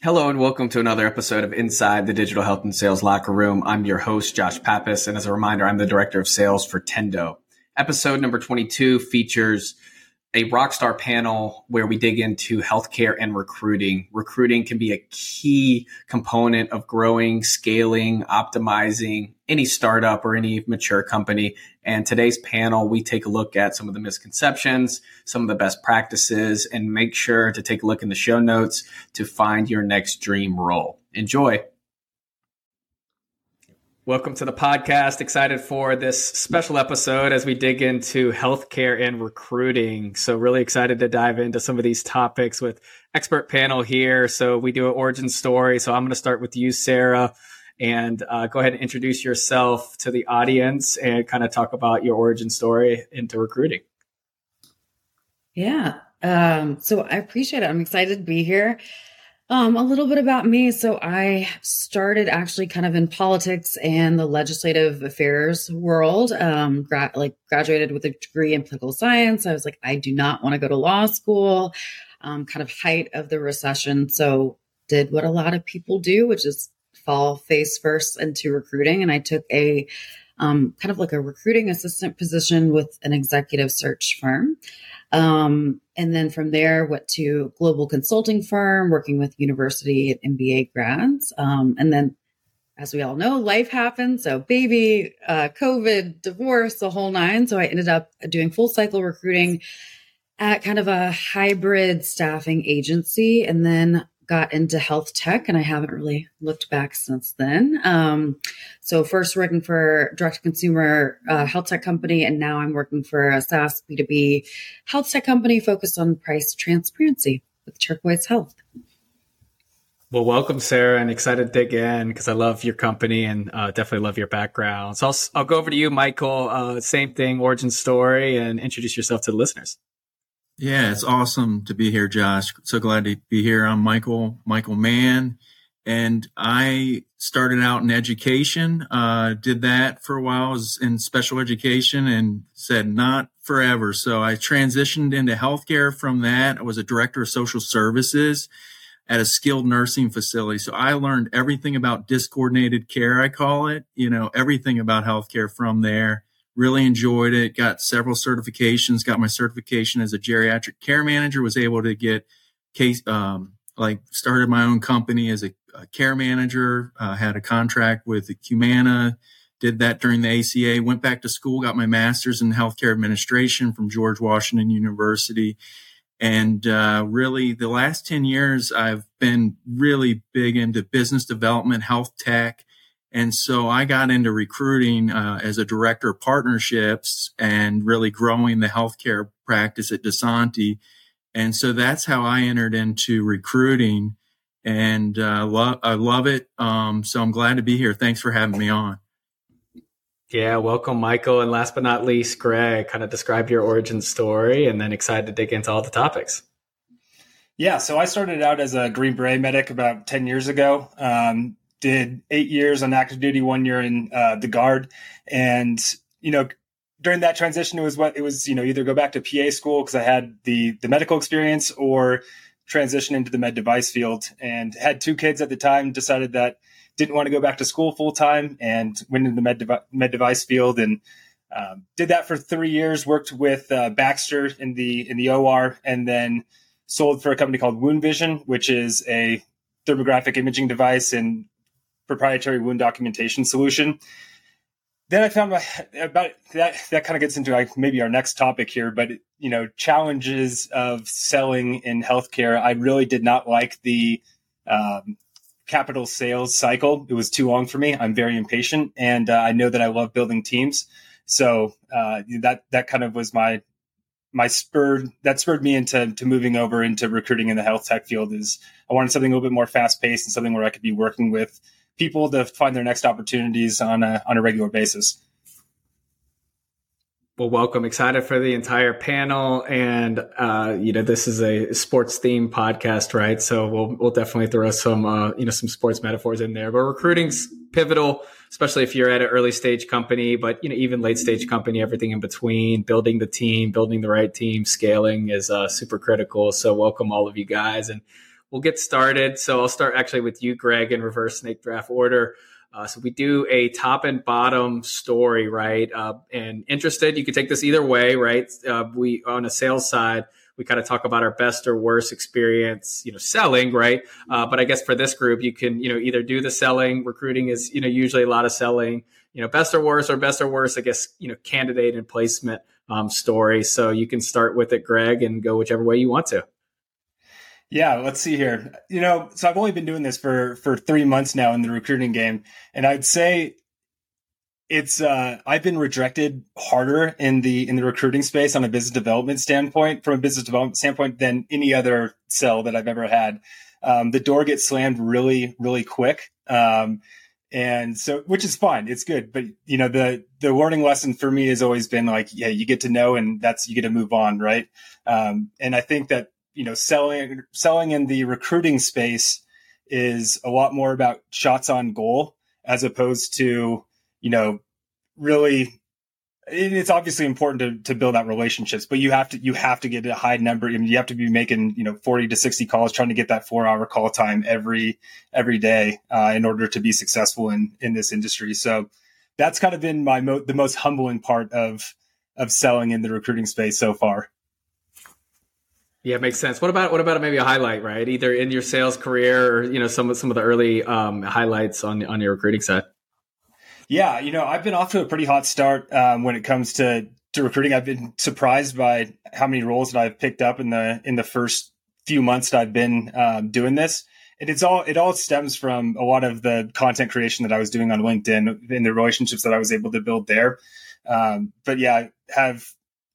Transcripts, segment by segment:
Hello and welcome to another episode of Inside the Digital Health and Sales Locker Room. I'm your host, Josh Pappas, and as a reminder, I'm the Director of Sales for Tendo. Episode number 22 features a rockstar panel where we dig into healthcare and recruiting. Recruiting can be a key component of growing, scaling, optimizing any startup or any mature company. And today's panel, we take a look at some of the misconceptions, some of the best practices, and make sure to take a look in the show notes to find your next dream role. Enjoy. Welcome to the podcast. Excited for this special episode as we dig into healthcare and recruiting. So, really excited to dive into some of these topics with expert panel here. So, we do an origin story. So, I'm going to start with you, Sara, and uh, go ahead and introduce yourself to the audience and kind of talk about your origin story into recruiting. Yeah. Um, so, I appreciate it. I'm excited to be here. Um, a little bit about me. So I started actually kind of in politics and the legislative affairs world. Um, gra- like graduated with a degree in political science. I was like, I do not want to go to law school. Um, kind of height of the recession. So did what a lot of people do, which is fall face first into recruiting. And I took a um, kind of like a recruiting assistant position with an executive search firm. Um, and then from there, went to global consulting firm, working with university and MBA grads. Um, and then, as we all know, life happened. So baby, uh, COVID, divorce, the whole nine. So I ended up doing full cycle recruiting at kind of a hybrid staffing agency. And then got into health tech and I haven't really looked back since then. Um, so first working for direct to consumer uh, health tech company, and now I'm working for a SaaS B2B health tech company focused on price transparency with Turquoise Health. Well, welcome, Sara, and excited to dig in because I love your company and uh, definitely love your background. So I'll, I'll go over to you, Michael. Uh, same thing, origin story, and introduce yourself to the listeners. Yeah, it's awesome to be here, Josh. So glad to be here. I'm Michael, Michael Mann, and I started out in education. Uh, did that for a while. Was in special education and said not forever. So I transitioned into healthcare from that. I was a director of social services at a skilled nursing facility. So I learned everything about discoordinated care, I call it, you know, everything about healthcare from there really enjoyed it got several certifications got my certification as a geriatric care manager was able to get case um, like started my own company as a, a care manager uh, had a contract with humana did that during the aca went back to school got my master's in healthcare administration from george washington university. And uh, really the last 10 years i've been really big into business development health tech and so I got into recruiting uh, as a director of partnerships and really growing the healthcare practice at DeSanti. And so that's how I entered into recruiting and uh, lo- I love it. Um, so I'm glad to be here. Thanks for having me on. Yeah, welcome, Michael. And last but not least, Greg, kind of describe your origin story and then excited to dig into all the topics. Yeah, so I started out as a Green Beret medic about 10 years ago. Um, did eight years on active duty, one year in uh, the guard, and you know during that transition it was what it was you know either go back to PA school because I had the the medical experience or transition into the med device field. And had two kids at the time decided that didn't want to go back to school full time and went into the med, med device field and um, did that for three years worked with uh, Baxter in the in the OR and then sold for a company called WoundVision which is a thermographic imaging device and proprietary wound documentation solution. Then I found about that that kind of gets into like maybe our next topic here, but you know challenges of selling in healthcare. I really did not like the um, capital sales cycle. It was too long for me. I'm very impatient, and uh, I know that I love building teams. So uh, that that kind of was my my spurred that spurred me into to moving over into recruiting in the health tech field. Is I wanted something a little bit more fast paced and something where I could be working with people to find their next opportunities on a, on a regular basis. Well, welcome. Excited for the entire panel, and uh, you know this is a sports theme podcast, right? So we'll we'll definitely throw some uh, you know some sports metaphors in there. But recruiting's pivotal, especially if you're at an early stage company, but you know even late stage company, everything in between. Building the team, building the right team, scaling is uh, super critical. So welcome all of you guys, and we'll get started. So I'll start actually with you, Greg, in reverse snake draft order. Uh, so we do a top and bottom story, right? Uh, and interested, you can take this either way, right? Uh, we on a sales side, we kind of talk about our best or worst experience, you know, selling, right? Uh, but I guess for this group, you can, you know, either do the selling. Recruiting is, you know, usually a lot of selling. You know, best or worst, or best or worst, I guess, you know, candidate and placement um, story. So you can start with it, Greg, and go whichever way you want to. Yeah, let's see here. You know, so I've only been doing this for for three months now in the recruiting game, and I'd say it's uh, I've been rejected harder in the in the recruiting space on a business development standpoint, from a business development standpoint, than any other sell that I've ever had. Um, the door gets slammed really, really quick. Um, and so which is fine it's good but you know the the learning lesson for me has always been like yeah you get to know and that's you get to move on right um, and i think that you know selling selling in the recruiting space is a lot more about shots on goal as opposed to you know really it's obviously important to, to build out relationships, but you have to you have to get a high number. I mean, you have to be making you know forty to sixty calls, trying to get that four hour call time every every day uh, in order to be successful in in this industry. So that's kind of been my mo- the most humbling part of of selling in the recruiting space so far. Yeah, it makes sense. What about what about maybe a highlight, right? Either in your sales career or you know some of some of the early um, highlights on on your recruiting side. Yeah, you know, I've been off to a pretty hot start um, when it comes to to recruiting. I've been surprised by how many roles that I've picked up in the in the first few months that I've been um, doing this. And it's all it all stems from a lot of the content creation that I was doing on LinkedIn and the relationships that I was able to build there. Um, but yeah, I have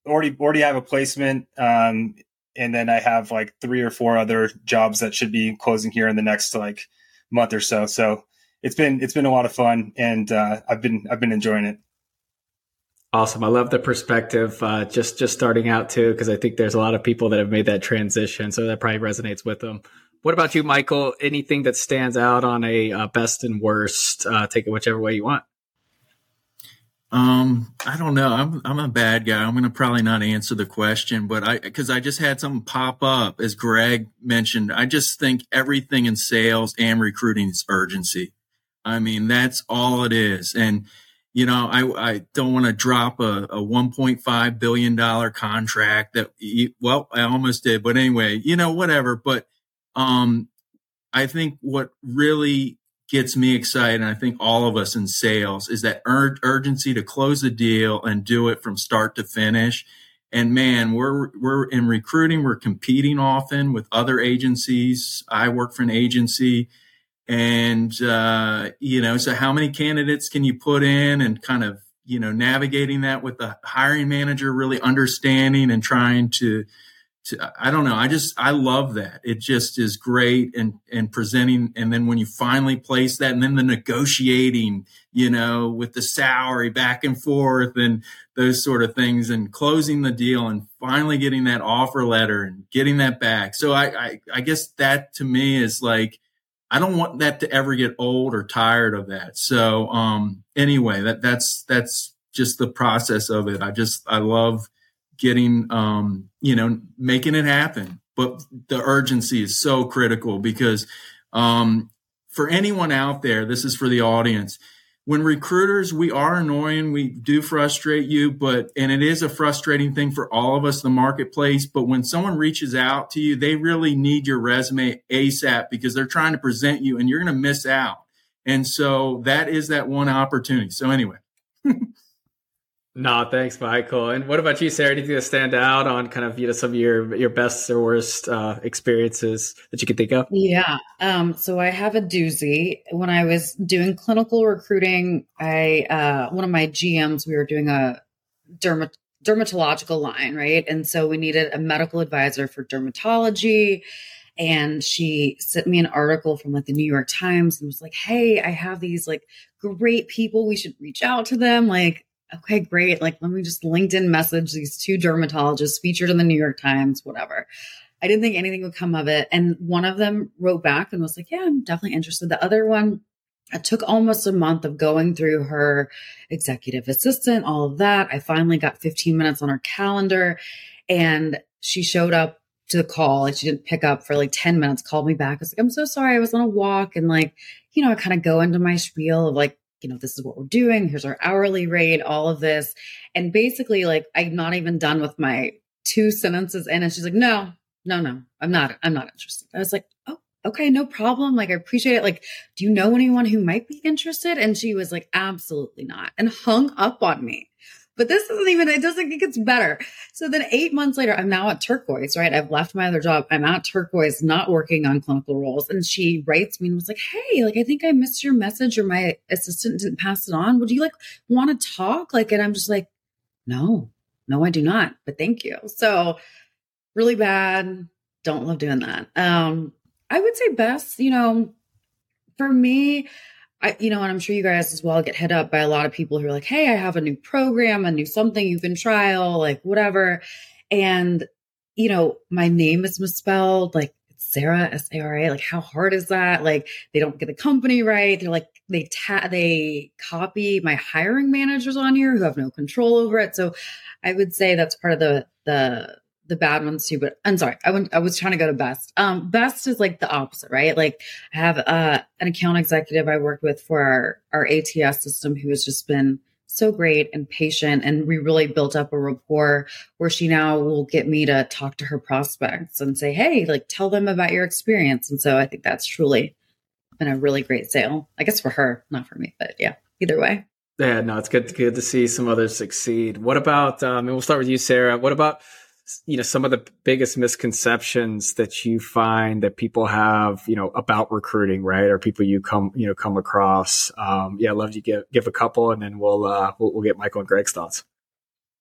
already already have a placement, um, and then I have like three or four other jobs that should be closing here in the next like month or so. So it's been it's been a lot of fun, and uh, I've been I've been enjoying it. Awesome. I love the perspective. Uh, just just starting out too, because I think there's a lot of people that have made that transition, so that probably resonates with them. What about you, Michael? Anything that stands out on a uh, best and worst? Uh, take it whichever way you want. Um, I don't know. I'm I'm a bad guy. I'm to probably not answer the question, but I because I just had something pop up as Greg mentioned. I just think everything in sales and recruiting is urgency. I mean, that's all it is. And, you know, I, I don't want to drop a, a $1.5 billion contract that, well, I almost did, but anyway, you know, whatever. But, um, I think what really gets me excited, and I think all of us in sales, is that ur- urgency to close the deal and do it from start to finish. And man, we're we're in recruiting. We're competing often with other agencies. I work for an agency and, uh, you know, so how many candidates can you put in and kind of, you know, navigating that with the hiring manager really understanding and trying to, to, I don't know. I just, I love that. It just is great and, and presenting. And then when you finally place that and then the negotiating, you know, with the salary back and forth and those sort of things and closing the deal and finally getting that offer letter and getting that back. So I, I, I guess that to me is like, I don't want that to ever get old or tired of that. So, um, anyway, that, that's, that's just the process of it. I just, I love getting, um, you know, making it happen. But the urgency is so critical because, um, for anyone out there, this is for the audience when recruiters, we are annoying. We do frustrate you, but, and it is a frustrating thing for all of us, the marketplace. But when someone reaches out to you, they really need your resume ASAP because they're trying to present you and you're going to miss out. And so that is that one opportunity. So anyway. No, thanks, Michael. And what about you, Sara? Anything that stand out on kind of you know some of your your best or worst uh, experiences that you could think of? Yeah. Um, so I have a doozy. When I was doing clinical recruiting, I uh, one of my GMs, we were doing a dermat- dermatological line, right? And so we needed a medical advisor for dermatology. And she sent me an article from like the New York Times and was like, Hey, I have these like great people. We should reach out to them. Like, okay, great. Like, let me just LinkedIn message these two dermatologists featured in the New York Times, whatever. I didn't think anything would come of it. And one of them wrote back and was like, yeah, I'm definitely interested. The other one, it took almost a month of going through her executive assistant, all of that. I finally got 15 minutes on her calendar and she showed up to the call. Like she didn't pick up for like 10 minutes, called me back. I was like, I'm so sorry. I was on a walk. And like, you know, I kind of go into my spiel of like, you know, this is what we're doing. Here's our hourly rate, all of this. And basically, like, I'm not even done with my two sentences in. And she's like, no, no, no, I'm not, I'm not interested. I was like, oh, okay, no problem. Like, I appreciate it. Like, do you know anyone who might be interested? And she was like, absolutely not. And hung up on me. But this isn't even, it doesn't, it gets better. So then eight months later, I'm now at Turquoise, right? I've left my other job. I'm at Turquoise, not working on clinical roles. And she writes me and was like, Hey, like, I think I missed your message or my assistant didn't pass it on. Would you like want to talk? Like, and I'm just like, no, no, I do not, but thank you. So really bad. Don't love doing that. Um, I would say best, you know, for me, I, you know, and I'm sure you guys as well get hit up by a lot of people who are like, Hey, I have a new program, a new something you can trial, like whatever. And, you know, my name is misspelled, like it's Sara, S A R A. Like, how hard is that? Like, they don't get the company right. They're like, they ta- they copy my hiring managers on here who have no control over it. So I would say that's part of the, the, the bad ones too, but I'm sorry. I went, I was trying to go to best. Um, best is like the opposite, right? Like I have uh, an account executive I worked with for our, our ATS system who has just been so great and patient. And we really built up a rapport where she now will get me to talk to her prospects and say, Hey, like tell them about your experience. And so I think that's truly been a really great sale. I guess for her, not for me, but yeah, either way. Yeah, no, it's good, good to see some others succeed. What about, um, and we'll start with you, Sara. What about, you know some of the biggest misconceptions that you find that people have you know about recruiting right? Or people you come you know come across. Um yeah I'd love to give give a couple and then we'll uh we'll, we'll get michael and greg's thoughts.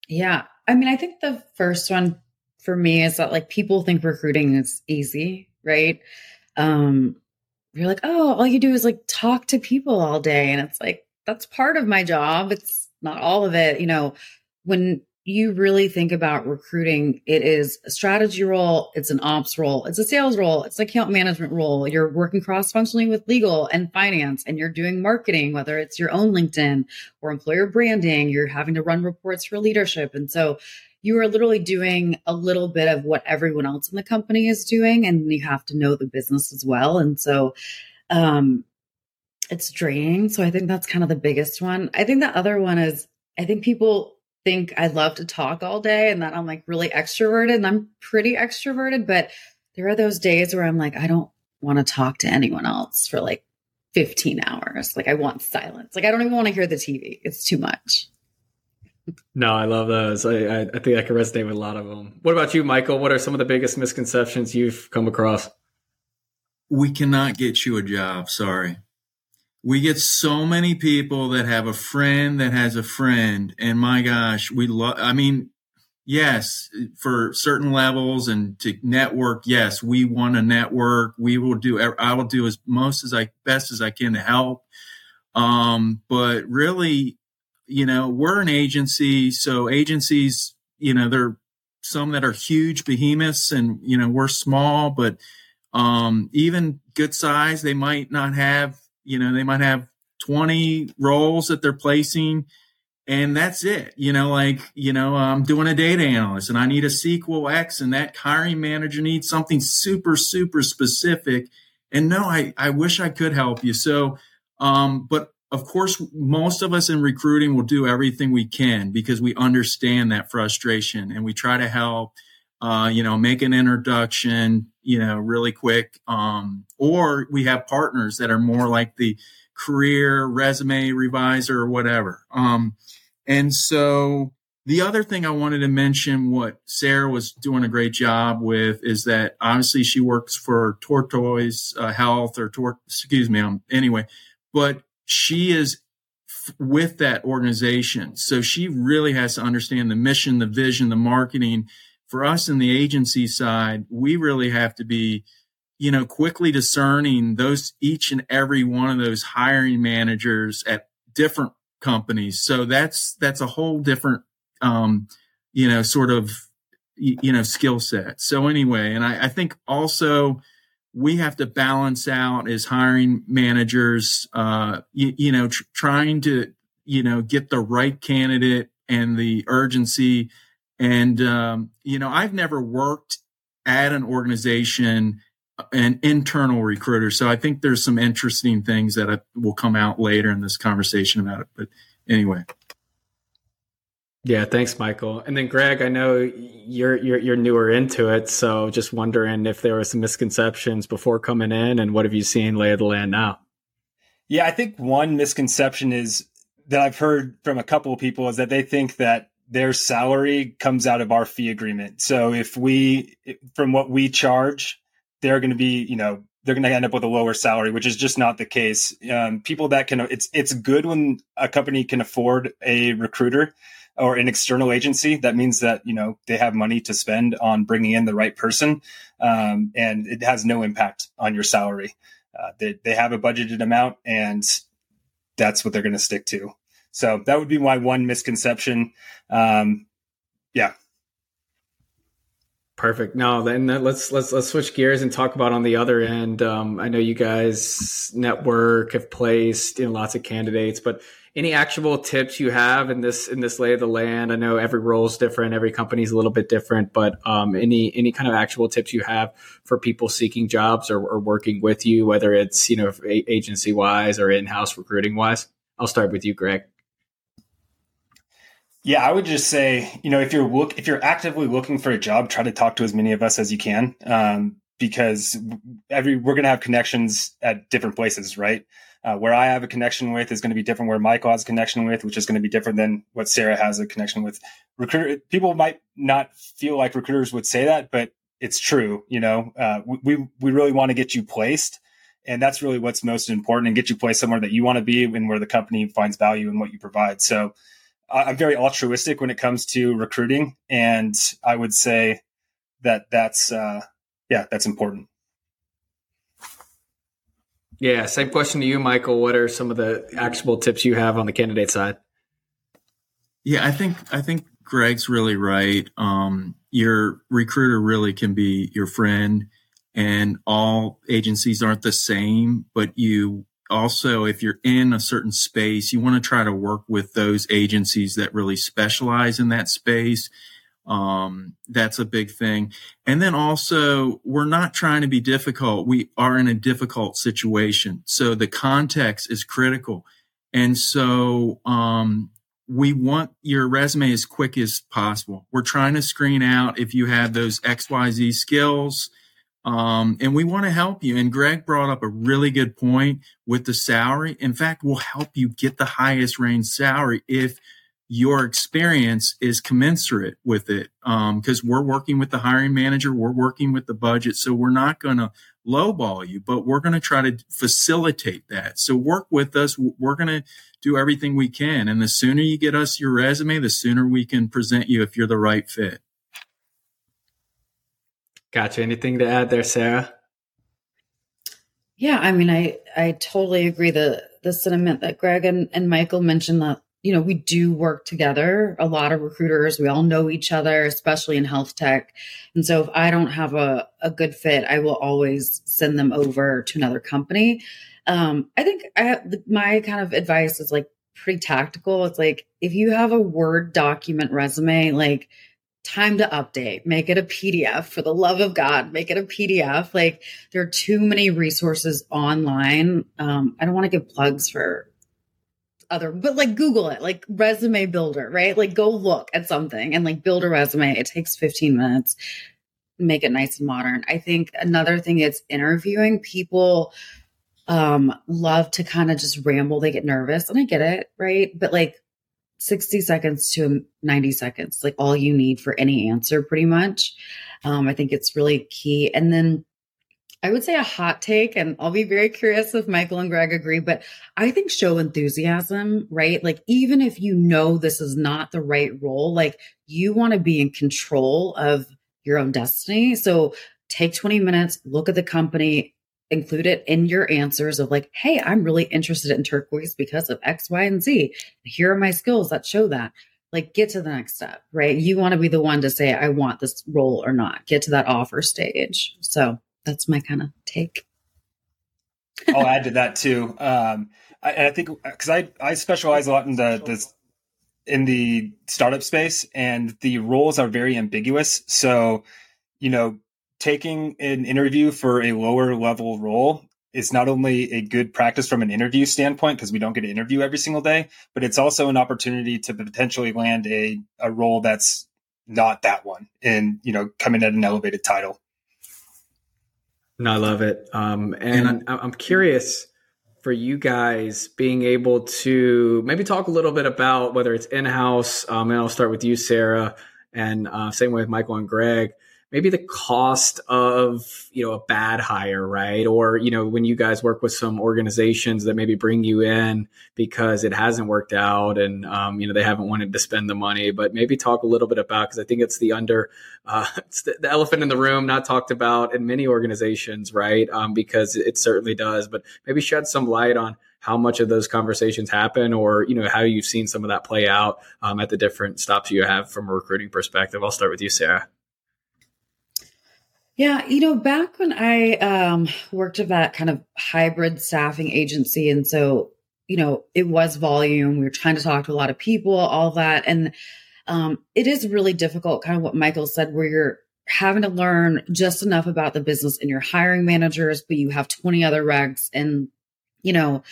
Yeah. I mean i think the first one for me is that like people think recruiting is easy right? Um you're like oh all you do is like talk to people all day. And it's like that's part of my job. It's not all of it. You know when you really think about recruiting, it is a strategy role, it's an ops role, it's a sales role, it's an account management role. You're working cross functionally with legal and finance, and you're doing marketing, whether it's your own LinkedIn or employer branding. You're having to run reports for leadership. And so you are literally doing a little bit of what everyone else in the company is doing, and you have to know the business as well. And so, um, it's draining. So I think that's kind of the biggest one. I think the other one is I think people think I love to talk all day and that I'm like really extroverted and I'm pretty extroverted, but there are those days where I'm like, I don't want to talk to anyone else for like 15 hours. Like I want silence. Like I don't even want to hear the TV. It's too much. No, I love those. I, I, think I can resonate with a lot of them. What about you, Michael? What are some of the biggest misconceptions you've come across? We cannot get you a job. Sorry we get so many people that have a friend that has a friend and my gosh we love i mean yes for certain levels and to network yes we want to network. We will do i will do as most as i best as i can to help. Um but really you know we're an agency so agencies you know there are some that are huge behemoths and you know we're small but um even good size they might not have you know, they might have 20 roles that they're placing and that's it. You know, like, you know, I'm doing a data analyst and I need a SQL X and that hiring manager needs something super, super specific. And no, I, I wish I could help you. So, um, but of course, most of us in recruiting will do everything we can because we understand that frustration and we try to help, uh, you know, make an introduction, you know, really quick. Um, or we have partners that are more like the career resume reviser or whatever. Um, and so the other thing I wanted to mention, what Sara was doing a great job with, is that obviously she works for Tortoise uh, Health or Tor- excuse me, um, anyway, but she is f- with that organization, so she really has to understand the mission, the vision, the marketing, for us in the agency side, we really have to be, you know, quickly discerning those each and every one of those hiring managers at different companies. So that's that's a whole different, um, you know, sort of, you know, skill set. So anyway, and I, I think also we have to balance out as hiring managers, uh, you, you know, tr- trying to, you know, get the right candidate and the urgency and, um, you know, I've never worked at an organization an internal recruiter. So I think there's some interesting things that will come out later in this conversation about it. But anyway. Yeah, thanks, Michael. And then Greg, I know you're you're you're newer into it, so just wondering if there were some misconceptions before coming in, and what have you seen lay of the land now? Yeah, I think one misconception is that I've heard from a couple of people is that they think that their salary comes out of our fee agreement. So if we, from what we charge, they're going to be, you know, they're going to end up with a lower salary, which is just not the case. Um, people that can, it's it's good when a company can afford a recruiter or an external agency. That means that you know they have money to spend on bringing in the right person, um, and it has no impact on your salary. Uh, they they have a budgeted amount, and that's what they're going to stick to. So that would be my one misconception. Um, yeah, Perfect. No, then let's let's let's switch gears and talk about on the other end. Um, I know you guys network have placed in lots of candidates, but any actual tips you have in this in this lay of the land? I know every role is different, every company is a little bit different, but um, any any kind of actual tips you have for people seeking jobs or, or working with you, whether it's you know agency wise or in house recruiting wise? I'll start with you, Greg. Yeah, I would just say, you know, if you're look if you're actively looking for a job, try to talk to as many of us as you can, um, because every we're going to have connections at different places, right? Uh, where I have a connection with is going to be different. Where Michael has a connection with, which is going to be different than what Sara has a connection with. Recruiter people might not feel like recruiters would say that, but it's true. You know, uh, we we really want to get you placed, and that's really what's most important, and get you placed somewhere that you want to be, and where the company finds value in what you provide. So I'm very altruistic when it comes to recruiting, and I would say that that's uh, yeah, that's important. Yeah, same question to you, Michael. What are some of the actionable tips you have on the candidate side? Yeah, I think I think Greg's really right. Um, your recruiter really can be your friend, and all agencies aren't the same, but you also, if you're in a certain space, you want to try to work with those agencies that really specialize in that space. Um, that's a big thing. And then also, we're not trying to be difficult. We are in a difficult situation. So the context is critical. And so, um, we want your resume as quick as possible. We're trying to screen out if you have those XYZ skills um, and we want to help you. And Greg brought up a really good point with the salary. In fact, we'll help you get the highest range salary if your experience is commensurate with it. Um, because um, we're working with the hiring manager, we're working with the budget. So we're not going to lowball you, but we're going to try to facilitate that. So work with us. We're going to do everything we can. And the sooner you get us your resume, the sooner we can present you if you're the right fit. Gotcha. Anything to add there, Sara? Yeah, I mean, I I totally agree. The the sentiment that Greg and, and Michael mentioned that you know we do work together. A lot of recruiters, we all know each other, especially in health tech. And so, if I don't have a a good fit, I will always send them over to another company. Um, I think I my kind of advice is like pretty tactical. It's like if you have a Word document resume, like time to update, make it a PDF for the love of God, make it a PDF. Like there are too many resources online. Um, I don't want to give plugs for other, but like Google it, like resume builder, right? Like go look at something and like build a resume. It takes 15 minutes, make it nice and modern. I think another thing is interviewing people um love to kind of just ramble they get nervous and i get it right but like 60 seconds to 90 seconds, like all you need for any answer, pretty much. Um, I think it's really key. And then I would say a hot take, and I'll be very curious if Michael and Greg agree, but I think show enthusiasm, right? Like, even if you know this is not the right role, like you want to be in control of your own destiny. So take 20 minutes, look at the company, include it in your answers of like, hey, I'm really interested in turquoise because of X, Y, and Z. Here are my skills that show that. Like, get to the next step, right? You want to be the one to say, I want this role or not. Get to that offer stage. So that's my kind of take. I'll add to that too. Um, I, I think because I, I specialize a lot in the this in the startup space, and the roles are very ambiguous. So, you know, taking an interview for a lower level role is not only a good practice from an interview standpoint because we don't get to interview every single day, but it's also an opportunity to potentially land a, a role that's not that one and you know coming at an elevated title. No, I love it. Um, and, and I, I'm curious for you guys being able to maybe talk a little bit about whether it's in house. Um, and I'll start with you, Sara, and uh, same way with Michael and Greg maybe the cost of you know a bad hire right? Or you know when you guys work with some organizations that maybe bring you in because it hasn't worked out and um, you know they haven't wanted to spend the money. But maybe talk a little bit about because i think it's the under uh, it's the, the, elephant in the room not talked about in many organizations right? Um, because it certainly does. But maybe shed some light on how much of those conversations happen or you know how you've seen some of that play out um, at the different stops you have from a recruiting perspective. I'll start with you sara yeah, you know, back when I um, worked at that kind of hybrid staffing agency, and so you know, it was volume. We were trying to talk to a lot of people, all that, and um, it is really difficult. Kind of what Michael said, where you're having to learn just enough about the business and your hiring managers, but you have 20 other regs, and you know,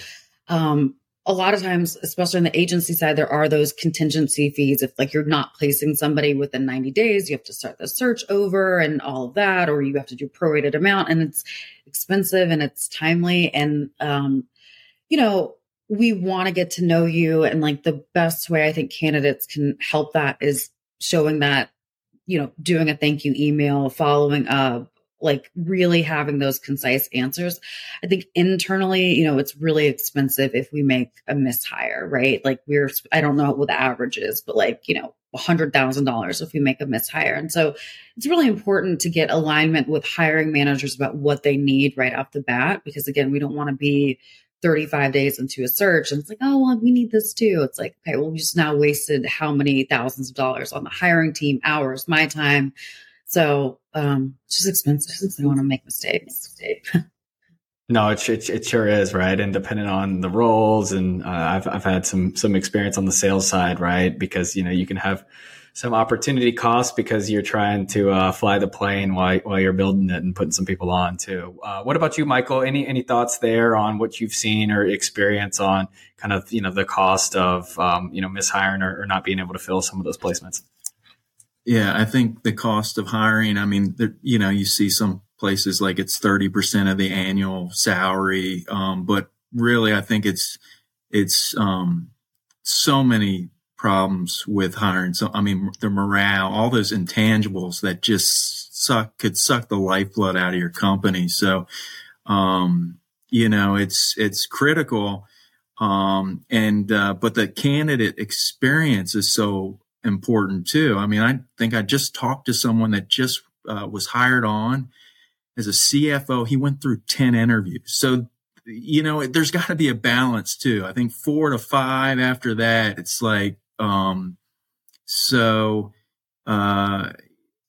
um, a lot of times, especially on the agency side, there are those contingency fees. If like you're not placing somebody within 90 days, you have to start the search over and all of that, or you have to do prorated amount and it's expensive and it's timely. And, um, you know, we want to get to know you. And like the best way I think candidates can help that is showing that, you know, doing a thank you email, following up, like really having those concise answers. I think internally, you know, it's really expensive if we make a mishire, right? Like we're, I don't know what the average is, but like, you know, $100,000 if we make a mishire. And so it's really important to get alignment with hiring managers about what they need right off the bat, because again, we don't want to be 35 days into a search and it's like, oh, well, we need this too. It's like, okay, well, we just now wasted how many thousands of dollars on the hiring team, hours, my time so um, it's just expensive since they want to make mistakes. no, it, it, it sure is, right? And depending on the roles, and uh, I've I've had some some experience on the sales side, right? Because you know you can have some opportunity costs because you're trying to uh, fly the plane while while you're building it and putting some people on too. Uh, what about you, Michael? Any any thoughts there on what you've seen or experience on kind of you know the cost of um, you know mishiring or, or not being able to fill some of those placements? Yeah, I think the cost of hiring, I mean, you know, you see some places like it's 30% of the annual salary. Um, but really, I think it's, it's, um, so many problems with hiring. So, I mean, the morale, all those intangibles that just suck, could suck the lifeblood out of your company. So, um, you know, it's, it's critical. Um, and, uh, but the candidate experience is so important too. I mean, I think I just talked to someone that just uh, was hired on as a CFO. He went through 10 interviews. So, you know, there's got to be a balance too. I think four to five after that, it's like, um, so, uh,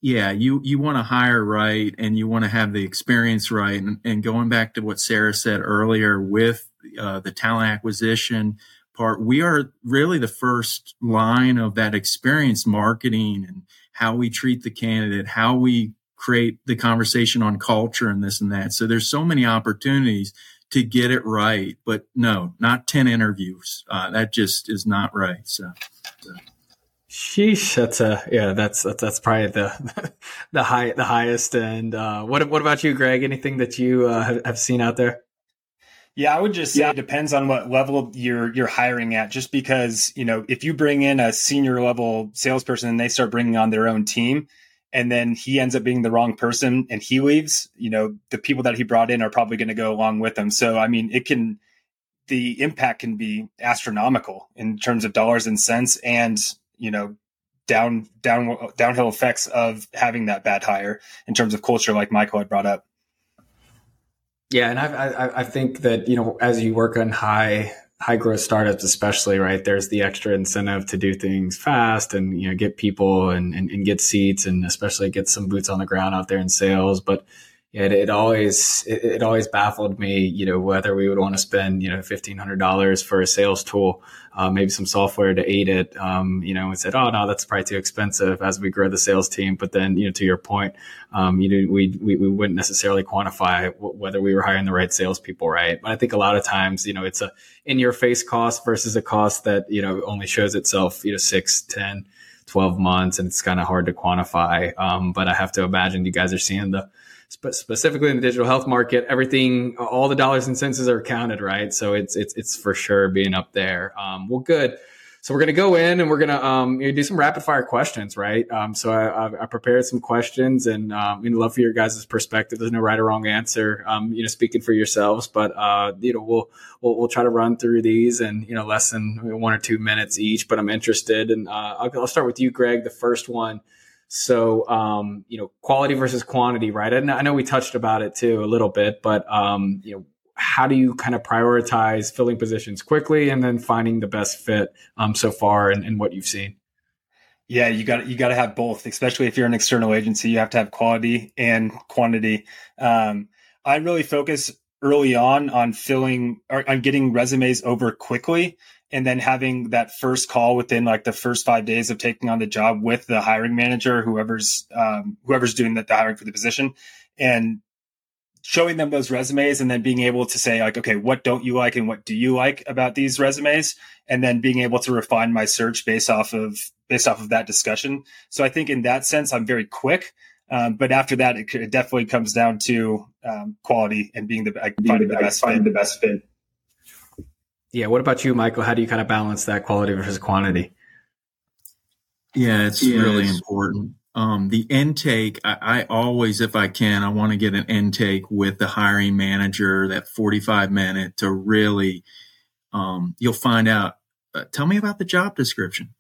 yeah, you, you want to hire right and you want to have the experience right. And, and going back to what Sara said earlier with uh, the talent acquisition, part, we are really the first line of that experience marketing and how we treat the candidate, how we create the conversation on culture and this and that. So there's so many opportunities to get it right, but no, not 10 interviews. Uh, that just is not right. So, so. Sheesh, that's a yeah, that's that's, that's probably the the high the highest. And uh, what what about you, Greg? Anything that you uh, have, have seen out there? Yeah, I would just say yeah. it depends on what level you're you're hiring at. Just because you know, if you bring in a senior level salesperson and they start bringing on their own team, and then he ends up being the wrong person and he leaves, you know, the people that he brought in are probably going to go along with him. So, I mean, it can the impact can be astronomical in terms of dollars and cents, and you know, down down downhill effects of having that bad hire in terms of culture, like Michael had brought up. Yeah, and I, I, I think that you know as you work on high high growth startups, especially right, there's the extra incentive to do things fast and you know get people and, and, and get seats and especially get some boots on the ground out there in sales. But it, it always it, it, always baffled me, you know, whether we would want to spend you know fifteen hundred dollars for a sales tool, uh, maybe some software to aid it. Um, you know, and said, oh no, that's probably too expensive as we grow the sales team. But then, you know, to your point, um, you know, we, we we wouldn't necessarily quantify w- whether we were hiring the right salespeople, right? But I think a lot of times, you know, it's a in your face cost versus a cost that you know only shows itself, you know, six, ten. 12 months and it's kind of hard to quantify. Um, but I have to imagine you guys are seeing the spe- specifically in the digital health market, everything, all the dollars and cents are counted, right? So it's it's it's for sure being up there. Um, well, good. So we're to go in and we're to um, do some rapid fire questions, right? Um, so I, I, prepared some questions and um, we'd love for your guys' perspective. There's no right or wrong answer, um, you know, speaking for yourselves, but uh, you know, we'll, we'll, we'll try to run through these and you know, less than one or two minutes each. But I'm interested, and uh, I'll, I'll start with you, Greg. The first one. So, um, you know, quality versus quantity, right? And I know we touched about it too a little bit, but, um, you know, how do you kind of prioritize filling positions quickly and then finding the best fit um, so far and, in what you've seen? Yeah, you got you got to have both, especially if you're an external agency. You have to have quality and quantity. Um, I really focus early on on filling or on getting resumes over quickly and then having that first call within like the first five days of taking on the job with the hiring manager, whoever's um, whoever's doing the, the hiring for the position, and showing them those resumes, and then being able to say like, okay, what don't you like and what do you like about these resumes, and then being able to refine my search based off of based off of that discussion. So I think in that sense, I'm very quick. Um, but after that, it, it, definitely comes down to um, quality and being the finding the best finding the best fit. Yeah. What about you, Michael? How do you kind of balance that quality versus quantity? Yeah, it's yeah, really important. Um, the intake, I, I, always, if I can, I want to get an intake with the hiring manager, that 45 minute to really, um, you'll find out, uh, tell me about the job description.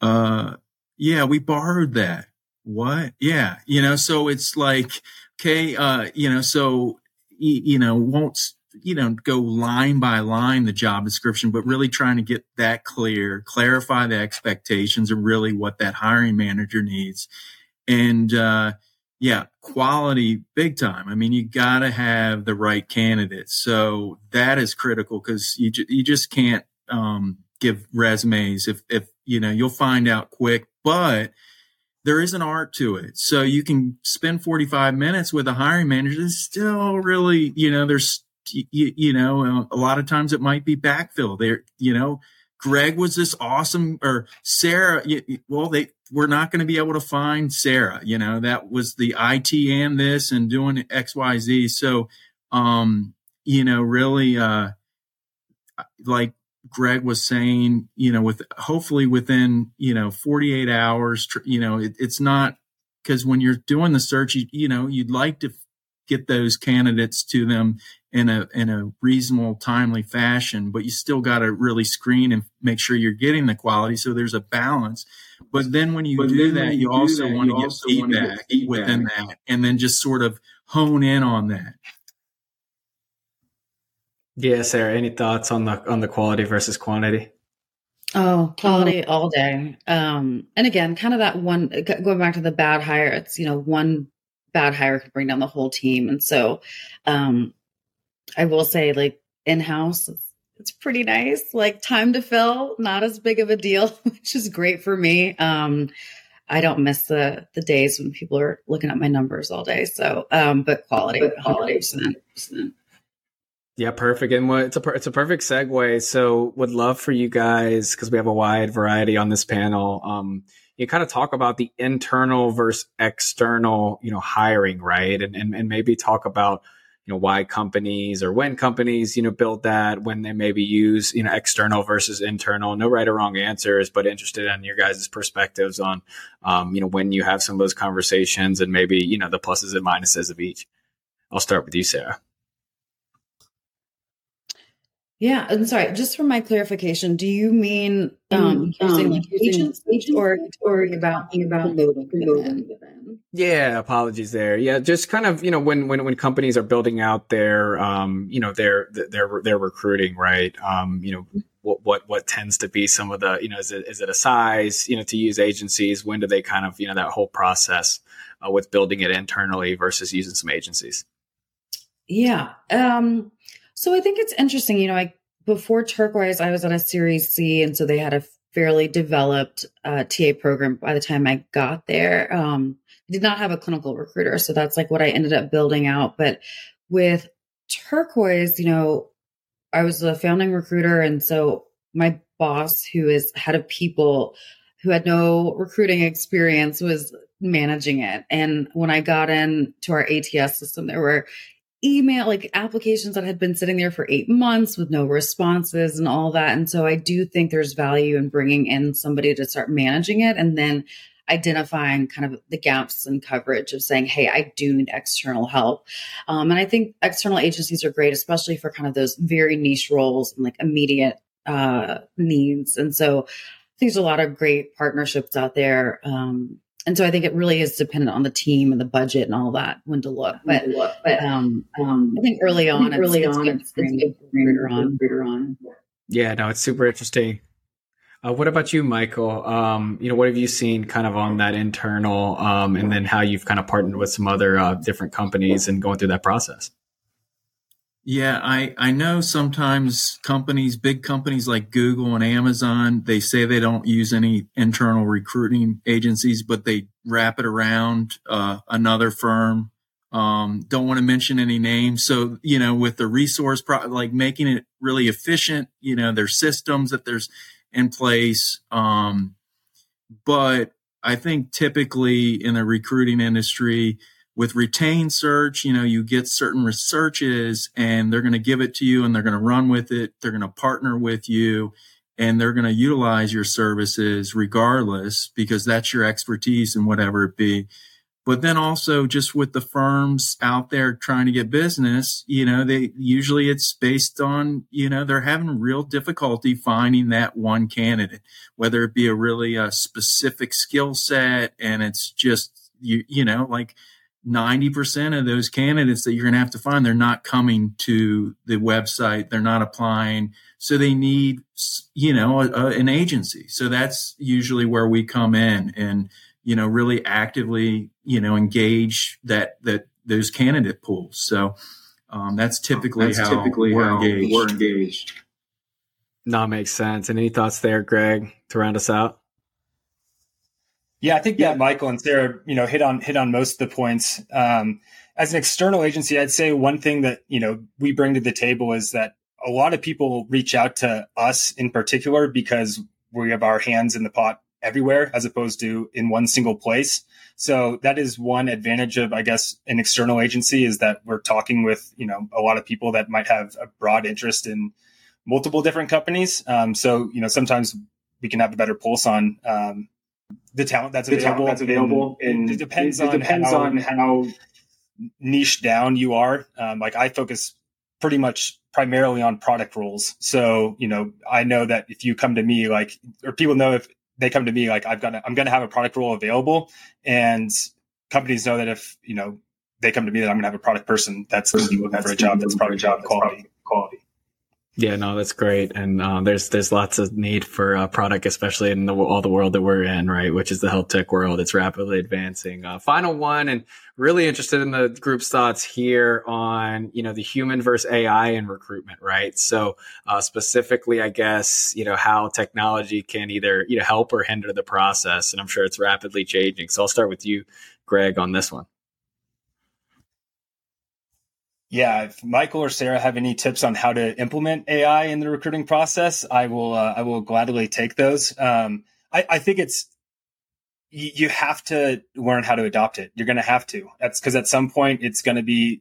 Uh, yeah, we borrowed that. What? Yeah. You know, so it's like, okay, uh, you know, so, you, you know, won't, you know, go line by line the job description, but really trying to get that clear, clarify the expectations and really what that hiring manager needs. And, uh, yeah, quality big time. I mean, you got to have the right candidates. So that is critical because you, ju- you just can't, um, give resumes if, if, you know, you'll find out quick, but there is an art to it. So you can spend 45 minutes with a hiring manager. It's still really, you know, there's you, you know, a lot of times it might be backfill. There, you know, Greg was this awesome, or Sara. Well, they we're not going to be able to find Sara. You know, that was the IT and this and doing X Y Z. So, um, you know, really, uh, like Greg was saying, you know, with hopefully within you know 48 hours, you know, it, it's not because when you're doing the search, you, you know, you'd like to get those candidates to them in a in a reasonable, timely fashion. But you still got to really screen and make sure you're getting the quality. So there's a balance. But then when you but do that, you, you also want to get feedback, feedback within that, and then just sort of hone in on that. Yeah, Sara. Any thoughts on the on the quality versus quantity? Oh, quality all day. Um, and again, kind of that one going back to the bad hire. It's you know one bad hire could bring down the whole team, and so um, I will say, like in house, it's, it's, pretty nice. Like time to fill, not as big of a deal, which is great for me. Um, I don't miss the the days when people are looking at my numbers all day. So, um, but quality, quality, percent. Yeah, perfect. And what, it's a it's a perfect segue. So, would love for you guys because we have a wide variety on this panel. Um, you kind of talk about the internal versus external, you know, hiring, right? And and, and maybe talk about know why companies or when companies you know build that when they maybe use you know external versus internal. No right or wrong answers but interested in your guys' perspectives on um, you know when you have some of those conversations and maybe you know the pluses and minuses of each. I'll start with you sara yeah, I'm sorry. Just for my clarification, do you mean um, um using like agents, agents or or about about Yeah, apologies there. Yeah, just kind of you know when when when companies are building out their um you know their their their recruiting right um you know what, what, what tends to be some of the, you know, is it, is it a size, you know, to use agencies? When do they kind of, you know, that whole process uh, with building it internally versus using some agencies? Yeah. Um, so I think it's interesting, you know, I, before Turquoise, I was on a series C. And so they had a fairly developed uh, TA program by the time I got there. Um, I did not have a clinical recruiter. So that's like what I ended up building out. But with Turquoise, you know, I was a founding recruiter. And so my boss, who is head of people, who had no recruiting experience, was managing it. And when I got in to our ATS system, there were email like applications that had been sitting there for eight months with no responses and all that. And so I do think there's value in bringing in somebody to start managing it and then identifying kind of the gaps in coverage of saying, hey, I do need external help. Um, and I think external agencies are great, especially for kind of those very niche roles and like immediate uh, needs. And so there's a lot of great partnerships out there. Um, and so I think it really is dependent on the team and the budget and all that when to look. But, but um, um, I think early on, think early it's, on, it's, it's, it's good on. on. Yeah, no, it's super interesting. Uh, what about you, Michael? Um, you know, what have you seen kind of on that internal, um, and then how you've kind of partnered with some other uh, different companies and going through that process? Yeah, I, I know sometimes companies, big companies like Google and Amazon, they say they don't use any internal recruiting agencies, but they wrap it around uh, another firm. Um, don't want to mention any names. So, you know, with the resource, pro- like making it really efficient, you know, there's systems that there's in place. Um, but I think typically in the recruiting industry, with retained search, you know, you get certain researches and they're going to give it to you and they're going to run with it. They're going to partner with you and they're going to utilize your services regardless because that's your expertise and whatever it be. But then also just with the firms out there trying to get business, you know, they usually it's based on, you know, they're having real difficulty finding that one candidate, whether it be a really a uh, specific skill set and it's just, you, you know, like 90% of those candidates that you're going to have to find, they're not coming to the website. They're not applying. So they need, you know, a, a, an agency. So that's usually where we come in and, you know, really actively, you know, engage that, that those candidate pools. So, um, that's typically that's how typically we're, how engaged. we're engaged. No, makes sense. And any thoughts there, Greg, to round us out? Yeah, I think yeah. that Michael and Sara, you know, hit on hit on most of the points. Um, as an external agency, I'd say one thing that you know we bring to the table is that a lot of people reach out to us in particular because we have our hands in the pot everywhere as opposed to in one single place. So that is one advantage of, I guess, an external agency is that we're talking with, you know, a lot of people that might have a broad interest in multiple different companies. Um, so, you know, sometimes we can have a better pulse on, um, the talent that's available. Talent that's available, and, it depends, it, on, depends how, on how niche down you are. Um, like I focus pretty much primarily on product roles. So you know, I know that if you come to me, like, or people know if they come to me, like, I've got, I'm going to have a product role available, and companies know that if you know they come to me, that I'm going to have a product person that's going to be looking for a job that's product job quality. Quality. Yeah, no, that's great, and uh, there's there's lots of need for uh, product, especially in the, all the world that we're in, right? Which is the health tech world. It's rapidly advancing. Uh, final one, and really interested in the group's thoughts here on you know the human versus AI in recruitment, right? So uh, specifically, I guess you know how technology can either you know help or hinder the process, and I'm sure it's rapidly changing. So I'll start with you, Greg, on this one. Yeah, if Michael or Sara have any tips on how to implement AI in the recruiting process, I will. Uh, I will gladly take those. Um, I, I, think it's you, you have to learn how to adopt it. You're going to have to. That's because at some point it's going to be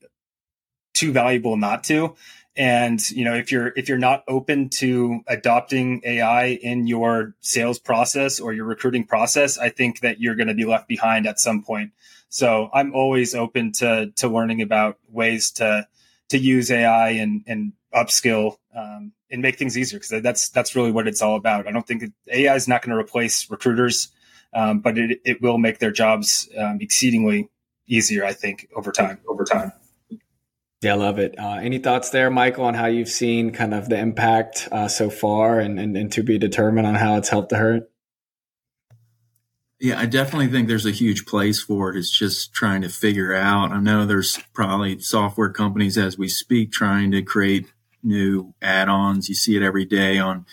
too valuable not to. And you know, if you're if you're not open to adopting AI in your sales process or your recruiting process, I think that you're going to be left behind at some point. So I'm always open to to learning about ways to to use AI and and upskill um, and make things easier because that's that's really what it's all about. I don't think AI is not going to replace recruiters, um, but it it will make their jobs um, exceedingly easier. I think over time. Over time. Yeah, I love it. Uh, any thoughts there, Michael, on how you've seen kind of the impact uh, so far and, and, and to be determined on how it's helped the hurt? Yeah, I definitely think there's a huge place for it. It's just trying to figure out. I know there's probably software companies as we speak trying to create new add-ons. You see it every day on,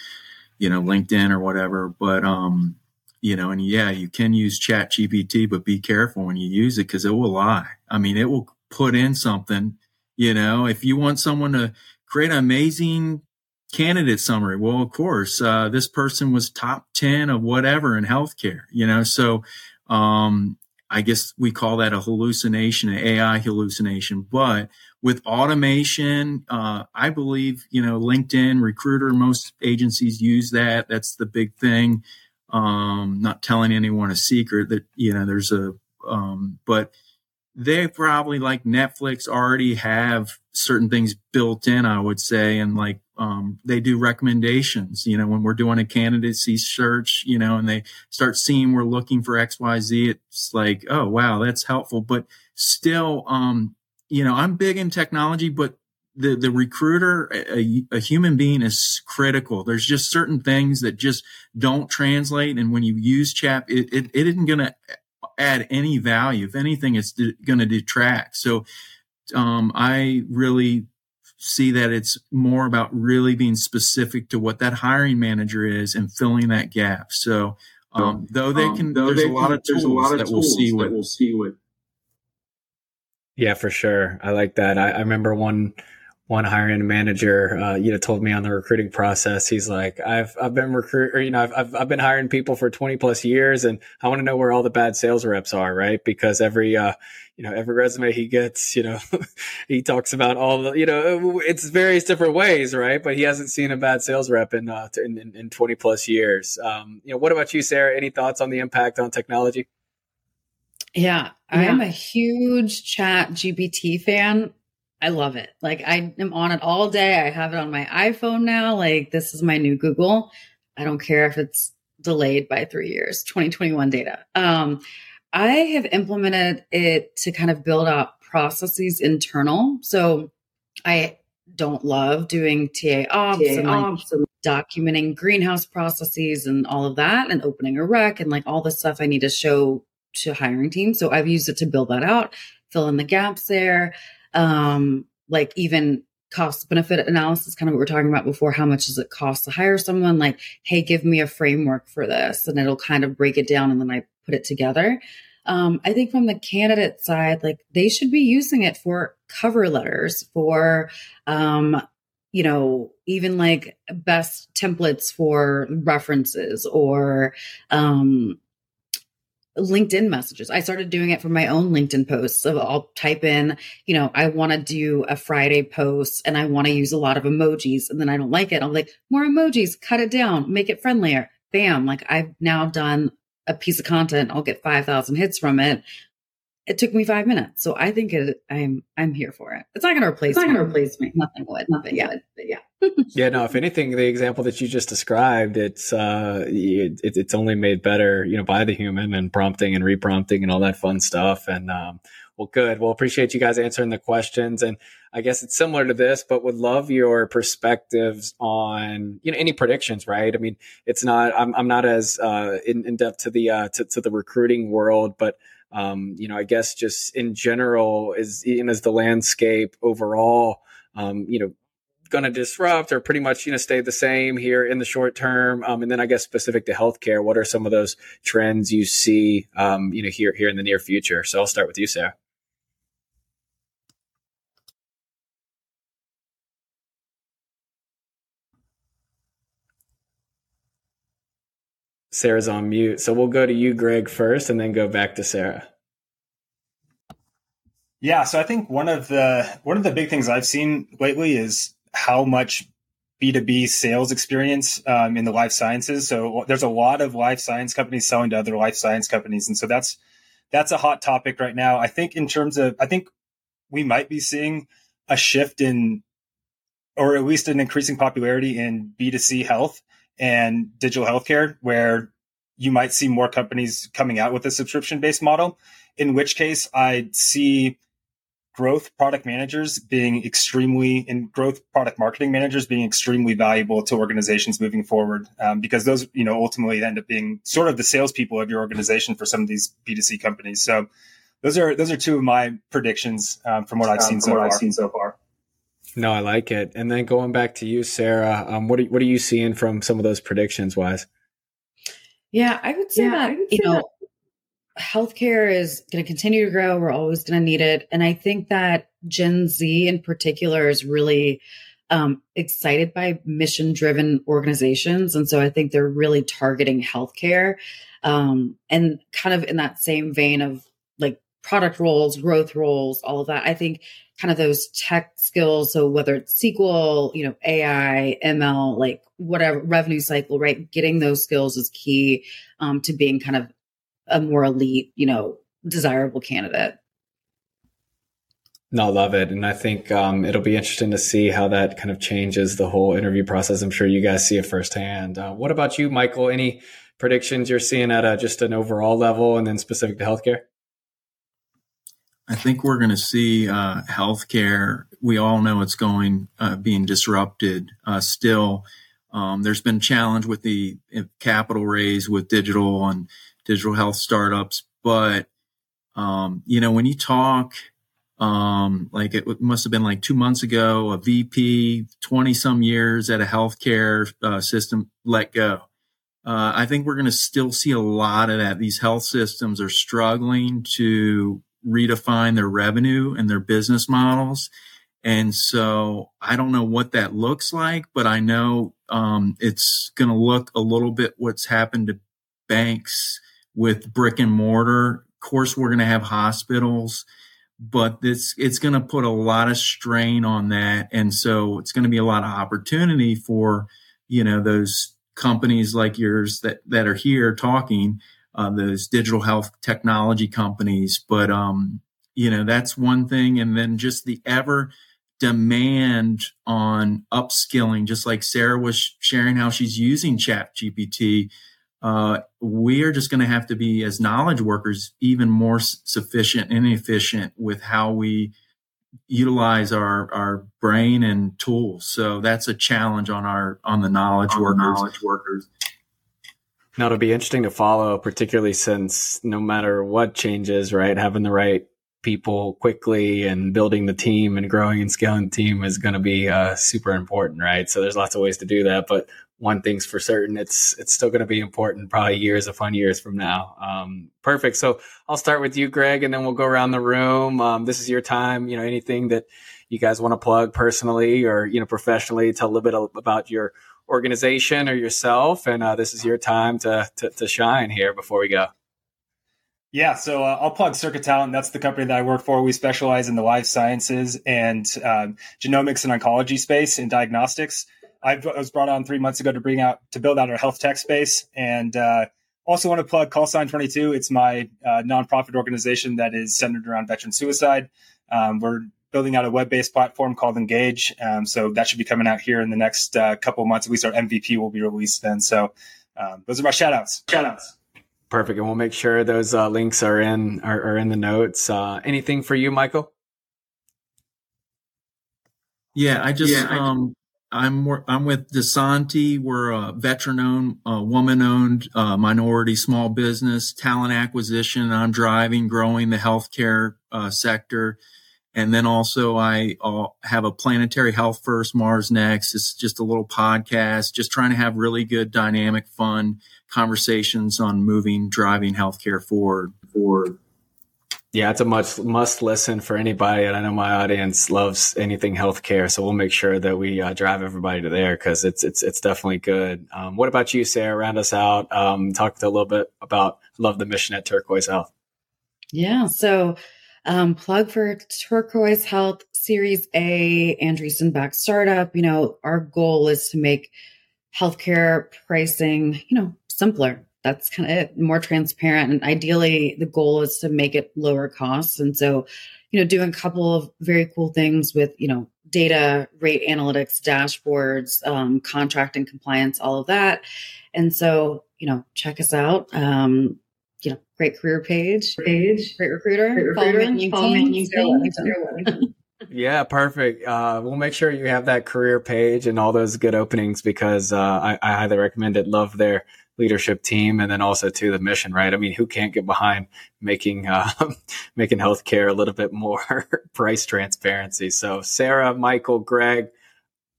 you know, LinkedIn or whatever. But um, you know, and yeah, you can use ChatGPT, but be careful when you use it because it will lie. I mean, it will put in something you know, if you want someone to create an amazing candidate summary, well, of course, uh, this person was top 10 of whatever in healthcare, you know, so, um, I guess we call that a hallucination, an AI hallucination. But with automation, uh, I believe, you know, LinkedIn, Recruiter, most agencies use that. That's the big thing. Um, not telling anyone a secret that, you know, there's a, um, but they probably like Netflix already have certain things built in, I would say. And like, um, they do recommendations, you know, when we're doing a candidacy search, you know, and they start seeing we're looking for XYZ, it's like, oh, wow, that's helpful. But still, um, you know, I'm big in technology, but the, the recruiter, a, a, human being is critical. There's just certain things that just don't translate. And when you use chat, it, it, it isn't going to add any value. If anything, it's de- going to detract. So, um, I really see that it's more about really being specific to what that hiring manager is and filling that gap. So, um, though they um, can, um, there's, they a can there's a lot of that we'll see what we'll see what. Yeah, for sure. I like that. I, I remember one one hiring manager, uh, you know, told me on the recruiting process, he's like, I've, I've been recruit, or, you know, I've, I've, I've been hiring people for 20 plus years and I want to know where all the bad sales reps are, right? Because every, uh, you know, every resume he gets, you know, he talks about all the, you know, it's various different ways, right? But he hasn't seen a bad sales rep in, uh, in, in, in 20 plus years. Um, you know, what about you, Sara? Any thoughts on the impact on technology? Yeah, I am a huge ChatGPT fan. I love it. Like I am on it all day. I have it on my iPhone now. Like this is my new Google. I don't care if it's delayed by three years, 2021 data. Um, I have implemented it to kind of build out processes internal. So I don't love doing TA ops, TA and, like and documenting greenhouse processes and all of that and opening a rec and like all the stuff I need to show to hiring teams. So I've used it to build that out, fill in the gaps there um, like even cost benefit analysis, kind of what we are talking about before. How much does it cost to hire someone? Like, hey, give me a framework for this, and it'll kind of break it down, and then I put it together. Um, I think from the candidate side, like they should be using it for cover letters, for um, you know, even like best templates for references or um, LinkedIn messages. I started doing it for my own LinkedIn posts. So I'll type in, you know, I want to do a Friday post and I want to use a lot of emojis and then I don't like it. I'm like, more emojis, cut it down, make it friendlier. Bam. Like I've now done a piece of content. I'll get 5,000 hits from it it took me five minutes. So I think it, I'm I'm here for it. It's not going to replace. It's not going to replace me. Nothing would. Nothing yeah. would. But yeah. yeah. No. If anything, the example that you just described, it's uh, it, it's only made better, you know, by the human and prompting and reprompting and all that fun stuff. And um, well, good. Well, appreciate you guys answering the questions. And I guess it's similar to this, but would love your perspectives on you know any predictions. Right. I mean, it's not. I'm I'm not as uh, in, in depth to the uh, to, to the recruiting world, but um, you know, I guess just in general, is you as the landscape overall, um, you know, going to disrupt or pretty much you know stay the same here in the short term? Um, and then I guess specific to healthcare, what are some of those trends you see, um, you know, here here in the near future? So I'll start with you, Sara. Sara's on mute. So we'll go to you, Greg, first, and then go back to Sara. Yeah, so I think one of the one of the big things I've seen lately is how much B2B sales experience um, in the life sciences. So there's a lot of life science companies selling to other life science companies. And so that's, that's a hot topic right now. I think in terms of, I think we might be seeing a shift in, or at least an increasing popularity in B2C health and digital healthcare, where you might see more companies coming out with a subscription based model, in which case I see growth product managers being extremely and growth product marketing managers being extremely valuable to organizations moving forward um, because those you know ultimately end up being sort of the salespeople of your organization for some of these B2C companies. So those are those are two of my predictions um, from what I've um, seen so far. I've seen so far. No, I like it. And then going back to you, Sara, um, what are, what are you seeing from some of those predictions wise? Yeah, I would say yeah, that would you know that. healthcare is going to continue to grow. We're always going to need it, and I think that Gen Z in particular is really um, excited by mission driven organizations, and so I think they're really targeting healthcare, um, and kind of in that same vein of like product roles, growth roles, all of that. I think kind of those tech skills. So whether it's SQL, you know, AI, ML, like whatever revenue cycle, right? Getting those skills is key um, to being kind of a more elite, you know, desirable candidate. No, love it. And I think um, it'll be interesting to see how that kind of changes the whole interview process. I'm sure you guys see it firsthand. Uh, what about you, Michael? Any predictions you're seeing at a, just an overall level and then specific to healthcare? I think we're going to see uh, healthcare. We all know it's going uh, being disrupted. Uh, still, um, there's been challenge with the uh, capital raise with digital and digital health startups, but um, you know when you talk, um, like it must have been like two months ago, a VP, twenty some years at a healthcare uh, system let go. Uh, I think we're going to still see a lot of that. These health systems are struggling to redefine their revenue and their business models. And so I don't know what that looks like, but I know um, it's going to look a little bit what's happened to banks with brick and mortar. Of course, we're going to have hospitals, but it's it's going to put a lot of strain on that, and so it's going to be a lot of opportunity for you know those companies like yours that that are here talking uh, those digital health technology companies. But, um, you know, that's one thing. And then just the ever demand on upskilling, just like Sara was sharing how she's using ChatGPT. Uh, we are just going to have to be, as knowledge workers, even more sufficient and efficient with how we utilize our our brain and tools. So that's a challenge on our on the knowledge on workers. The knowledge workers. Now it'll be interesting to follow, particularly since no matter what changes, right, having the right people quickly and building the team and growing and scaling the team is going to be uh, super important, right? So there's lots of ways to do that, but one thing's for certain, it's it's still going to be important, probably years upon years from now. Um, perfect. So I'll start with you, Greg, and then we'll go around the room. Um, this is your time. You know, anything that you guys want to plug personally or you know professionally, tell a little bit about your organization or yourself. And uh, this is your time to, to, to shine here before we go. Yeah, so uh, I'll plug Cerca Talent. That's the company that I work for. We specialize in the life sciences and um, genomics and oncology space in diagnostics. I was brought on three months ago to bring out to build out our health tech space, and uh, also want to plug CallSign Twenty Two. It's my uh, nonprofit organization that is centered around veteran suicide. Um, we're building out a web-based platform called Engage. Um, so that should be coming out here in the next uh, couple of months. At least our MVP will be released then. So um, those are my shout outs. Shout outs. Perfect. And we'll make sure those uh, links are in are, are in the notes. Uh, anything for you, Michael? Yeah, I just yeah, um, I'm I'm with DeSanti. We're a veteran-owned, uh, woman-owned, uh, minority small business talent acquisition. I'm driving, growing the healthcare uh, sector. And then also I uh, have a planetary health first, Mars next. It's just a little podcast, just trying to have really good, dynamic, fun conversations on moving, driving healthcare forward. Forward. Yeah, it's a much must listen for anybody, and I know my audience loves anything healthcare, so we'll make sure that we uh, drive everybody to there because it's it's it's definitely good. Um, what about you, Sara? Round us out. Um, talk a little bit about love the mission at Turquoise Health. Yeah, so um, plug for Turquoise Health Series A, Andreessen back startup. You know, our goal is to make healthcare pricing, you know, simpler. That's kind of it, more transparent. And ideally, the goal is to make it lower costs. And so, you know, doing a couple of very cool things with, you know, data, rate analytics, dashboards, um, contract and compliance, all of that. And so, you know, check us out. Um, you know, great career page, page, great recruiter, great recruiter follow me, follow yeah, perfect. Uh, we'll make sure you have that career page and all those good openings because uh, I, I, highly recommend it. Love their leadership team and then also to the mission, right? I mean, who can't get behind making uh, making healthcare a little bit more price transparency? So, Sara, Michael, Greg,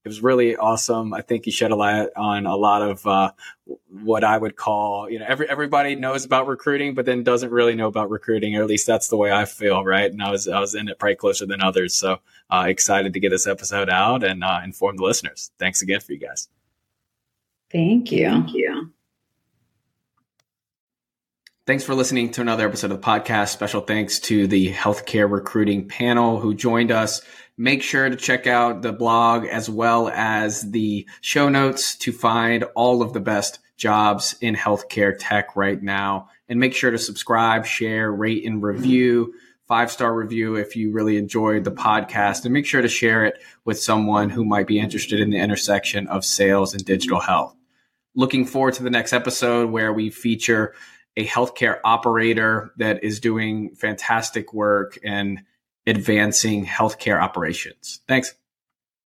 it was really awesome. I think you shed a light on a lot of uh, what I would call, you know, every everybody knows about recruiting, but then doesn't really know about recruiting, or at least that's the way I feel, right? And I was I was in it probably closer than others, so uh, excited to get this episode out and uh, inform the listeners. Thanks again for you guys. Thank you. Thank you. Thanks for listening to another episode of the podcast. Special thanks to the healthcare recruiting panel who joined us Make sure to check out the blog as well as the show notes to find all of the best jobs in healthcare tech right now. And make sure to subscribe, share, rate, and review. Five star review if you really enjoyed the podcast. And make sure to share it with someone who might be interested in the intersection of sales and digital health. Looking forward to the next episode where we feature a healthcare operator that is doing fantastic work and advancing healthcare operations. Thanks.